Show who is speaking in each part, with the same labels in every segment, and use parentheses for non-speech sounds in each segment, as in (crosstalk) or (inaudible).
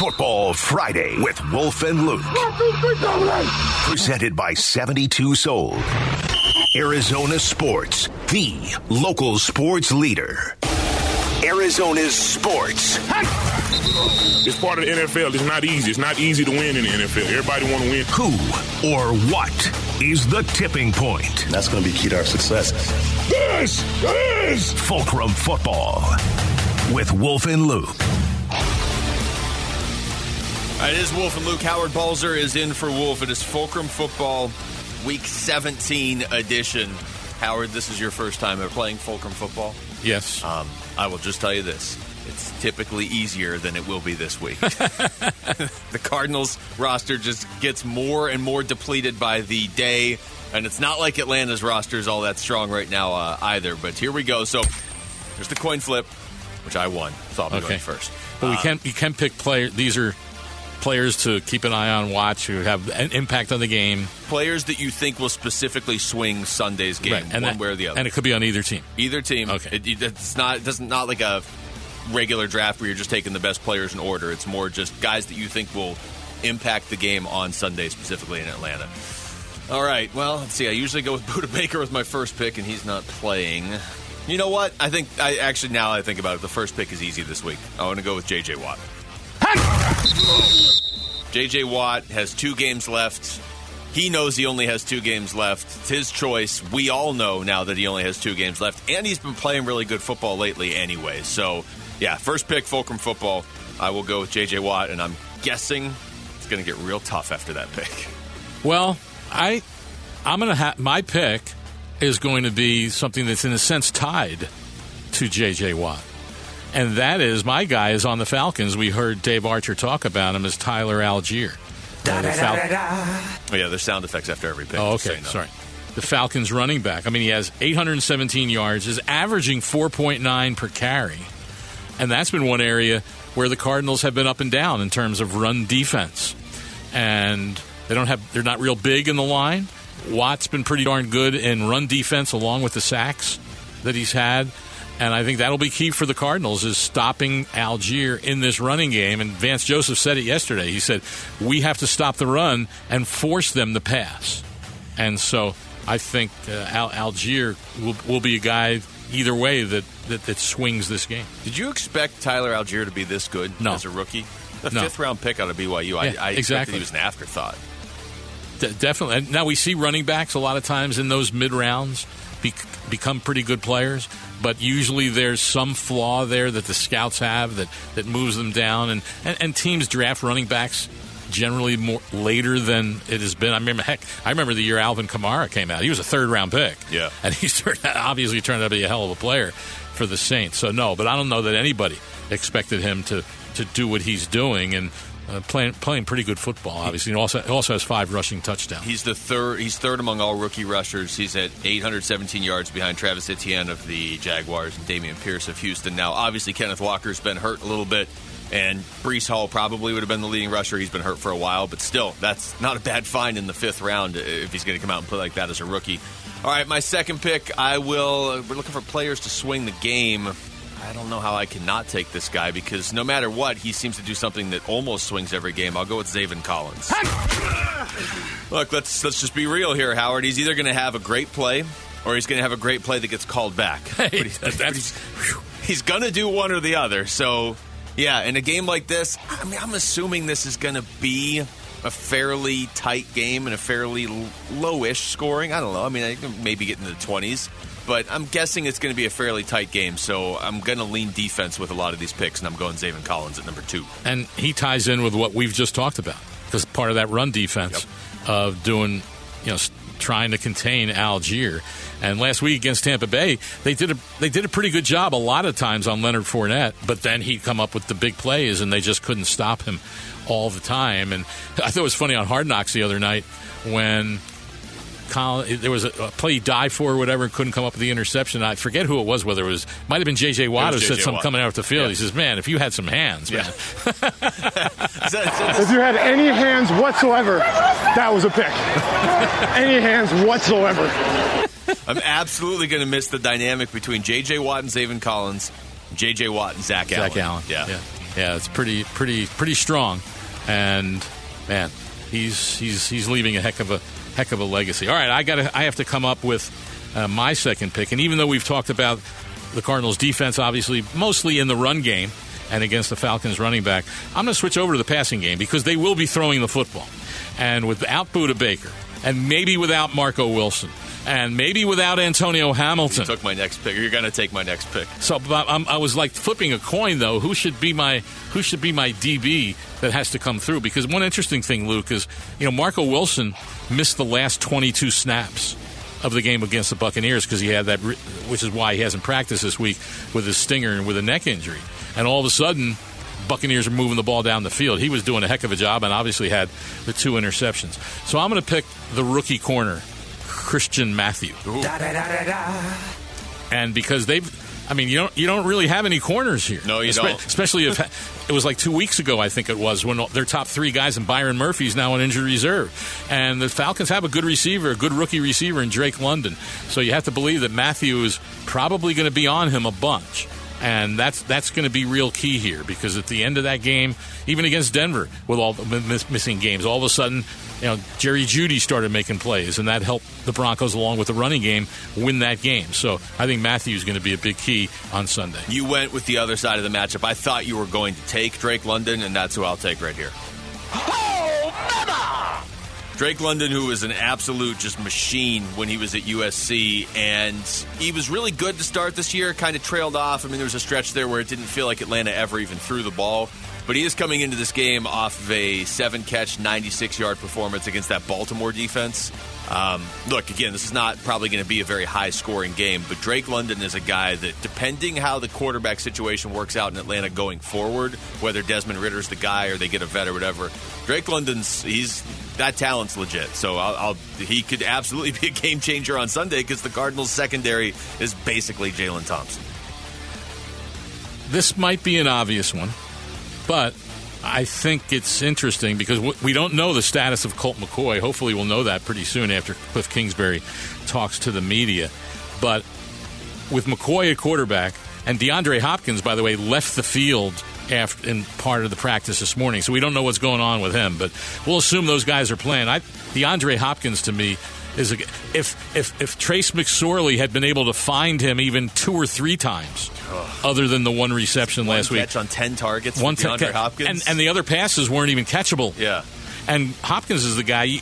Speaker 1: Football Friday with Wolf and Luke. Presented by 72 Sold. Arizona Sports, the local sports leader. Arizona's sports.
Speaker 2: It's part of the NFL. It's not easy. It's not easy to win in the NFL. Everybody want to win.
Speaker 1: Who or what is the tipping point?
Speaker 3: That's going to be key to our success.
Speaker 2: This is
Speaker 1: Fulcrum Football with Wolf and Luke.
Speaker 4: Right, it is Wolf and Luke. Howard Balzer is in for Wolf. It is Fulcrum Football Week 17 edition. Howard, this is your first time ever playing Fulcrum Football.
Speaker 5: Yes.
Speaker 4: Um, I will just tell you this. It's typically easier than it will be this week. (laughs) the Cardinals roster just gets more and more depleted by the day, and it's not like Atlanta's roster is all that strong right now uh, either. But here we go. So there's the coin flip, which I won. So I'll be
Speaker 5: Okay.
Speaker 4: going first.
Speaker 5: But we
Speaker 4: Uh,
Speaker 5: can you can pick player. These are players to keep an eye on, watch, who have an impact on the game,
Speaker 4: players that you think will specifically swing Sunday's game,
Speaker 5: Right, and
Speaker 4: one
Speaker 5: that-
Speaker 4: way or the other.
Speaker 5: and it could be on either team.
Speaker 4: Either team.
Speaker 5: Okay.
Speaker 4: It, it- it's not. It doesn't not like a regular draft where you're just taking the best players in order. It's more just guys that you think will impact the game on Sunday, specifically in Atlanta. All right. Well, let's see. I usually go with (laughs) Budda Baker with my first pick, and he's not playing. You know what? I think I actually now I think about it, the first pick is easy this week. I want to go with J.J. Watt. J.J. Watt has two games left. He knows he only has two games left. It's his choice. We all know now that he only has two games left, and he's been playing really good football lately anyway. So, yeah, first pick, Fulcrum football. I will go with J.J. Watt, and I'm guessing it's going to get real tough after that pick. (laughs)
Speaker 5: Well, I I'm gonna have my pick is going to be something that's in a sense tied to J.J. Watt, and that is my guy is on the Falcons. We heard Dave Archer talk about him as Tyler Allgeier. Uh, the Fal-
Speaker 4: Oh, yeah, there's sound effects after every pick.
Speaker 5: Oh,
Speaker 4: just so
Speaker 5: okay. Sorry. The Falcons running back. I mean, he has 817 yards, is averaging 4.9 per carry. And that's been one area where the Cardinals have been up and down in terms of run defense. And they don't have they're not real big in the line. Watt's been pretty darn good in run defense along with the sacks that he's had. And I think that'll be key for the Cardinals is stopping Allgeier in this running game. And Vance Joseph said it yesterday. He said, We have to stop the run and force them to pass. And so I think uh, Al- Allgeier will, will be a guy either way that, that, that swings this game.
Speaker 4: Did you expect Tyler Allgeier to be this good
Speaker 5: No.
Speaker 4: as a rookie? The
Speaker 5: No.
Speaker 4: fifth round pick out of BYU. I,
Speaker 5: Yeah,
Speaker 4: I expected
Speaker 5: exactly.
Speaker 4: he was an afterthought.
Speaker 5: De- definitely. And now we see running backs a lot of times in those mid rounds be- become pretty good players, but usually there's some flaw there that the scouts have that, that moves them down. And, and, and teams draft running backs generally more later than it has been. I remember, heck, I remember the year Alvin Kamara came out. He was a third round pick.
Speaker 4: Yeah.
Speaker 5: And he (laughs) turned out, obviously turned out to be a hell of a player for the Saints. So, no, but I don't know that anybody expected him to, to do what he's doing. And uh, playing playing pretty good football, obviously. And also, also has five rushing touchdowns.
Speaker 4: He's the third. He's third among all rookie rushers. He's at 817 yards behind Travis Etienne of the Jaguars and Dameon Pierce of Houston. Now, obviously, Kenneth Walker's been hurt a little bit, and Breece Hall probably would have been the leading rusher. He's been hurt for a while, but still, that's not a bad find in the fifth round if he's going to come out and play like that as a rookie. All right, my second pick. I will. We're looking for players to swing the game. I don't know how I cannot take this guy because no matter what, he seems to do something that almost swings every game. I'll go with Zaven Collins. Look, let's let's just be real here, Howard. He's either going to have a great play or he's going to have a great play that gets called back. But he's, he's, he's going to do one or the other. So, yeah, in a game like this, I mean, I'm assuming this is going to be a fairly tight game and a fairly lowish scoring. I don't know. I mean, I can maybe get into the 20s, but I'm guessing it's going to be a fairly tight game. So I'm going to lean defense with a lot of these picks, and I'm going Zaven Collins at number two.
Speaker 5: And he ties in with what we've just talked about because part of that run defense of doing, you know, trying to contain Allgeier. And last week against Tampa Bay, they did a they did a pretty good job a lot of times on Leonard Fournette, but then he'd come up with the big plays and they just couldn't stop him all the time. And (laughs) I thought it was funny on Hard Knocks the other night when Colin, there was a, a play he dived for or whatever and couldn't come up with the interception. I forget who it was, whether it was might have been J.J. Watt
Speaker 4: It
Speaker 5: who said
Speaker 4: J.J.
Speaker 5: something
Speaker 4: Watt.
Speaker 5: coming out of the field.
Speaker 4: Yeah.
Speaker 5: He says, "Man, if you had some hands, man." (laughs) (laughs)
Speaker 6: If you had any hands whatsoever, that was a pick. (laughs) any hands whatsoever.
Speaker 4: I'm absolutely going to miss the dynamic between J.J. Watt and Zaven Collins, J.J. Watt and Zach,
Speaker 5: Zach Allen.
Speaker 4: Yeah.
Speaker 5: Yeah. Yeah, it's pretty, pretty, pretty strong, and man, he's he's he's leaving a heck of a heck of a legacy. All right, I got I have to come up with uh, my second pick, and even though we've talked about the Cardinals' defense, obviously mostly in the run game and against the Falcons' running back, I'm going to switch over to the passing game because they will be throwing the football, and without Budda Baker, and maybe without Marco Wilson. And maybe without Antonio Hamilton,
Speaker 4: You took my next pick. Or you're going to take my next pick.
Speaker 5: so but I'm, I was like flipping a coin though. Who should be my who should be my DB that has to come through? Because one interesting thing, Luke, is you know Marco Wilson missed the last 22 snaps of the game against the Buccaneers because he had that, which is why he hasn't practiced this week with his stinger and with a neck injury. And all of a sudden, Buccaneers are moving the ball down the field. He was doing a heck of a job and obviously had the two interceptions. So I'm going to pick the rookie corner, Christian Matthew and because they've I mean you don't you don't really have any corners here.
Speaker 4: No, you
Speaker 5: Espe-
Speaker 4: don't.
Speaker 5: Especially if (laughs) it was like two weeks ago, I think it was when their top three guys and Byron Murphy's now on injury reserve, and the Falcons have a good receiver, a good rookie receiver in Drake London. So you have to believe that Matthew is probably going to be on him a bunch. And that's that's going to be real key here because at the end of that game, even against Denver, with all the miss, missing games, all of a sudden, you know, Jerry Jeudy started making plays, and that helped the Broncos along with the running game win that game. So I think Matthews going to be a big key on Sunday.
Speaker 4: You went with the other side of the matchup. I thought you were going to take Drake London, and that's who I'll take right here. (laughs) Drake London, who was an absolute just machine when he was at USC, and he was really good to start this year. Kind of trailed off. I mean, there was a stretch there where it didn't feel like Atlanta ever even threw the ball. But he is coming into this game off of a seven catch, 96 yard performance against that Baltimore defense. Um, look, again, this is not probably going to be a very high scoring game, but Drake London is a guy that, depending how the quarterback situation works out in Atlanta going forward, whether Desmond Ridder's the guy or they get a vet or whatever, Drake London's he's that talent's legit. So I'll, I'll he could absolutely (laughs) be a game changer on Sunday because the Cardinals secondary is basically Jalen Thompson.
Speaker 5: This might be an obvious one, but I think it's interesting because we don't know the status of Colt McCoy. Hopefully, we'll know that pretty soon after Cliff Kingsbury talks to the media. But with McCoy at quarterback and DeAndre Hopkins, by the way, left the field after in part of the practice this morning, so we don't know what's going on with him. But we'll assume those guys are playing. I, DeAndre Hopkins to me is a, if if if Trace McSorley had been able to find him even two or three times, other than the one reception
Speaker 4: One
Speaker 5: last week,
Speaker 4: catch on ten targets.
Speaker 5: one
Speaker 4: for DeAndre
Speaker 5: te-
Speaker 4: Hopkins,
Speaker 5: and and the other passes weren't even catchable.
Speaker 4: yeah,
Speaker 5: And Hopkins is the guy. You,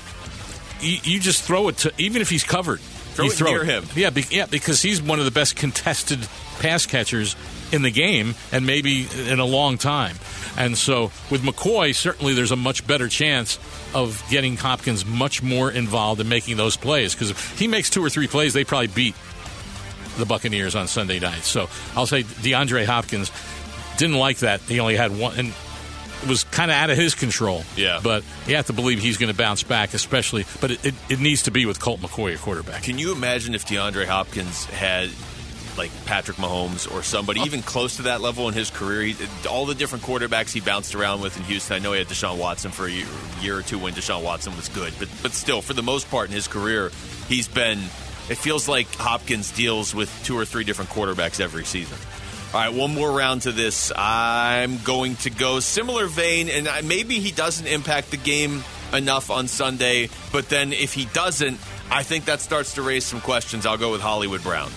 Speaker 5: you, you just throw it to even if he's covered.
Speaker 4: Throw
Speaker 5: you
Speaker 4: it near him.
Speaker 5: Yeah, be, yeah, because he's one of the best contested pass catchers in the game, and maybe in a long time. And so with McCoy, certainly there's a much better chance of getting Hopkins much more involved in making those plays. Because if he makes two or three plays, they probably beat the Buccaneers on Sunday night. So I'll say DeAndre Hopkins didn't like that. He only had one, and it was kind of out of his control.
Speaker 4: Yeah.
Speaker 5: But you have to believe he's going to bounce back, especially. But it, it, it needs to be with Colt McCoy at quarterback.
Speaker 4: Can you imagine if DeAndre Hopkins had like Patrick Mahomes or somebody even close to that level in his career? He, all the different quarterbacks he bounced around with in Houston. I know he had Deshaun Watson for a year, year or two when Deshaun Watson was good, but but still, for the most part in his career, he's been. It feels like Hopkins deals with two or three different quarterbacks every season. All right, one more round to this. I'm going to go similar vein, and maybe he doesn't impact the game enough on Sunday, but then if he doesn't, I think that starts to raise some questions. I'll go with Hollywood Brown.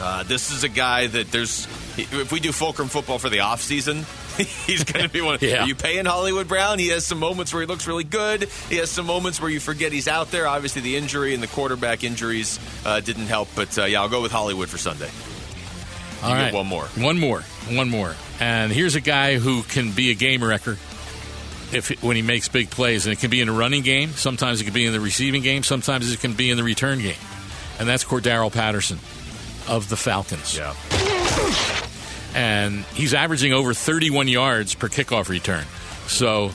Speaker 4: Uh, this is a guy that there's. If we do Fulcrum football for the off season, (laughs) he's going to be one.
Speaker 5: Yeah.
Speaker 4: Are you paying Hollywood Brown? He has some moments where he looks really good. He has some moments where you forget he's out there. Obviously, the injury and the quarterback injuries uh, didn't help, but uh, yeah, I'll go with Hollywood for Sunday.
Speaker 5: All
Speaker 4: get
Speaker 5: right,
Speaker 4: one more.
Speaker 5: one more, one more. And here's a guy who can be a game wrecker if when he makes big plays, and it can be in a running game. Sometimes it can be in the receiving game. Sometimes it can be in the return game, and that's Cordarrelle Patterson of the Falcons.
Speaker 4: Yeah.
Speaker 5: and he's averaging over 31 yards per kickoff return. So,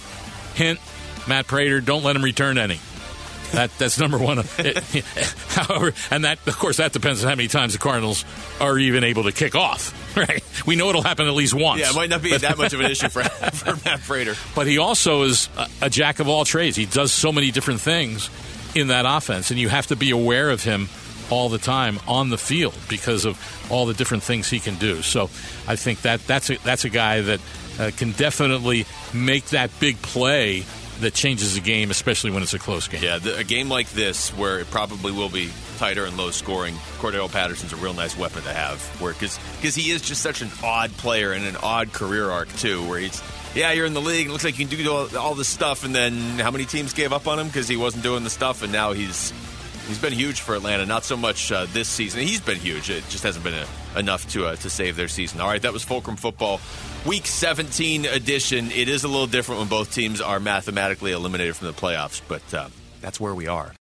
Speaker 5: hint, Matt Prater, don't let him return any. That that's number one. (laughs) (laughs) However, and that of course that depends on how many times the Cardinals are even able to kick off. (laughs) Right? We know it'll happen at least once.
Speaker 4: Yeah, it might not be that much of an issue for, for Matt Prater.
Speaker 5: But he also is a, a jack of all trades. He does so many different things in that offense, and you have to be aware of him all the time on the field because of all the different things he can do. So I think that that's a, that's a guy that uh, can definitely make that big play that changes the game, especially when it's a close game.
Speaker 4: Yeah, the, a game like this where it probably will be tighter and low scoring. Cordarrelle Patterson's a real nice weapon to have, where because he is just such an odd player and an odd career arc too, where he's yeah, you're in the league. It looks like you can do all, all this stuff, and then how many teams gave up on him because he wasn't doing the stuff, and now he's he's been huge for Atlanta. Not so much uh, this season. He's been huge. It just hasn't been a, enough to uh, to save their season. All right, that was Fulcrum football, Week 17 edition. It is a little different when both teams are mathematically eliminated from the playoffs, but uh, that's where we are.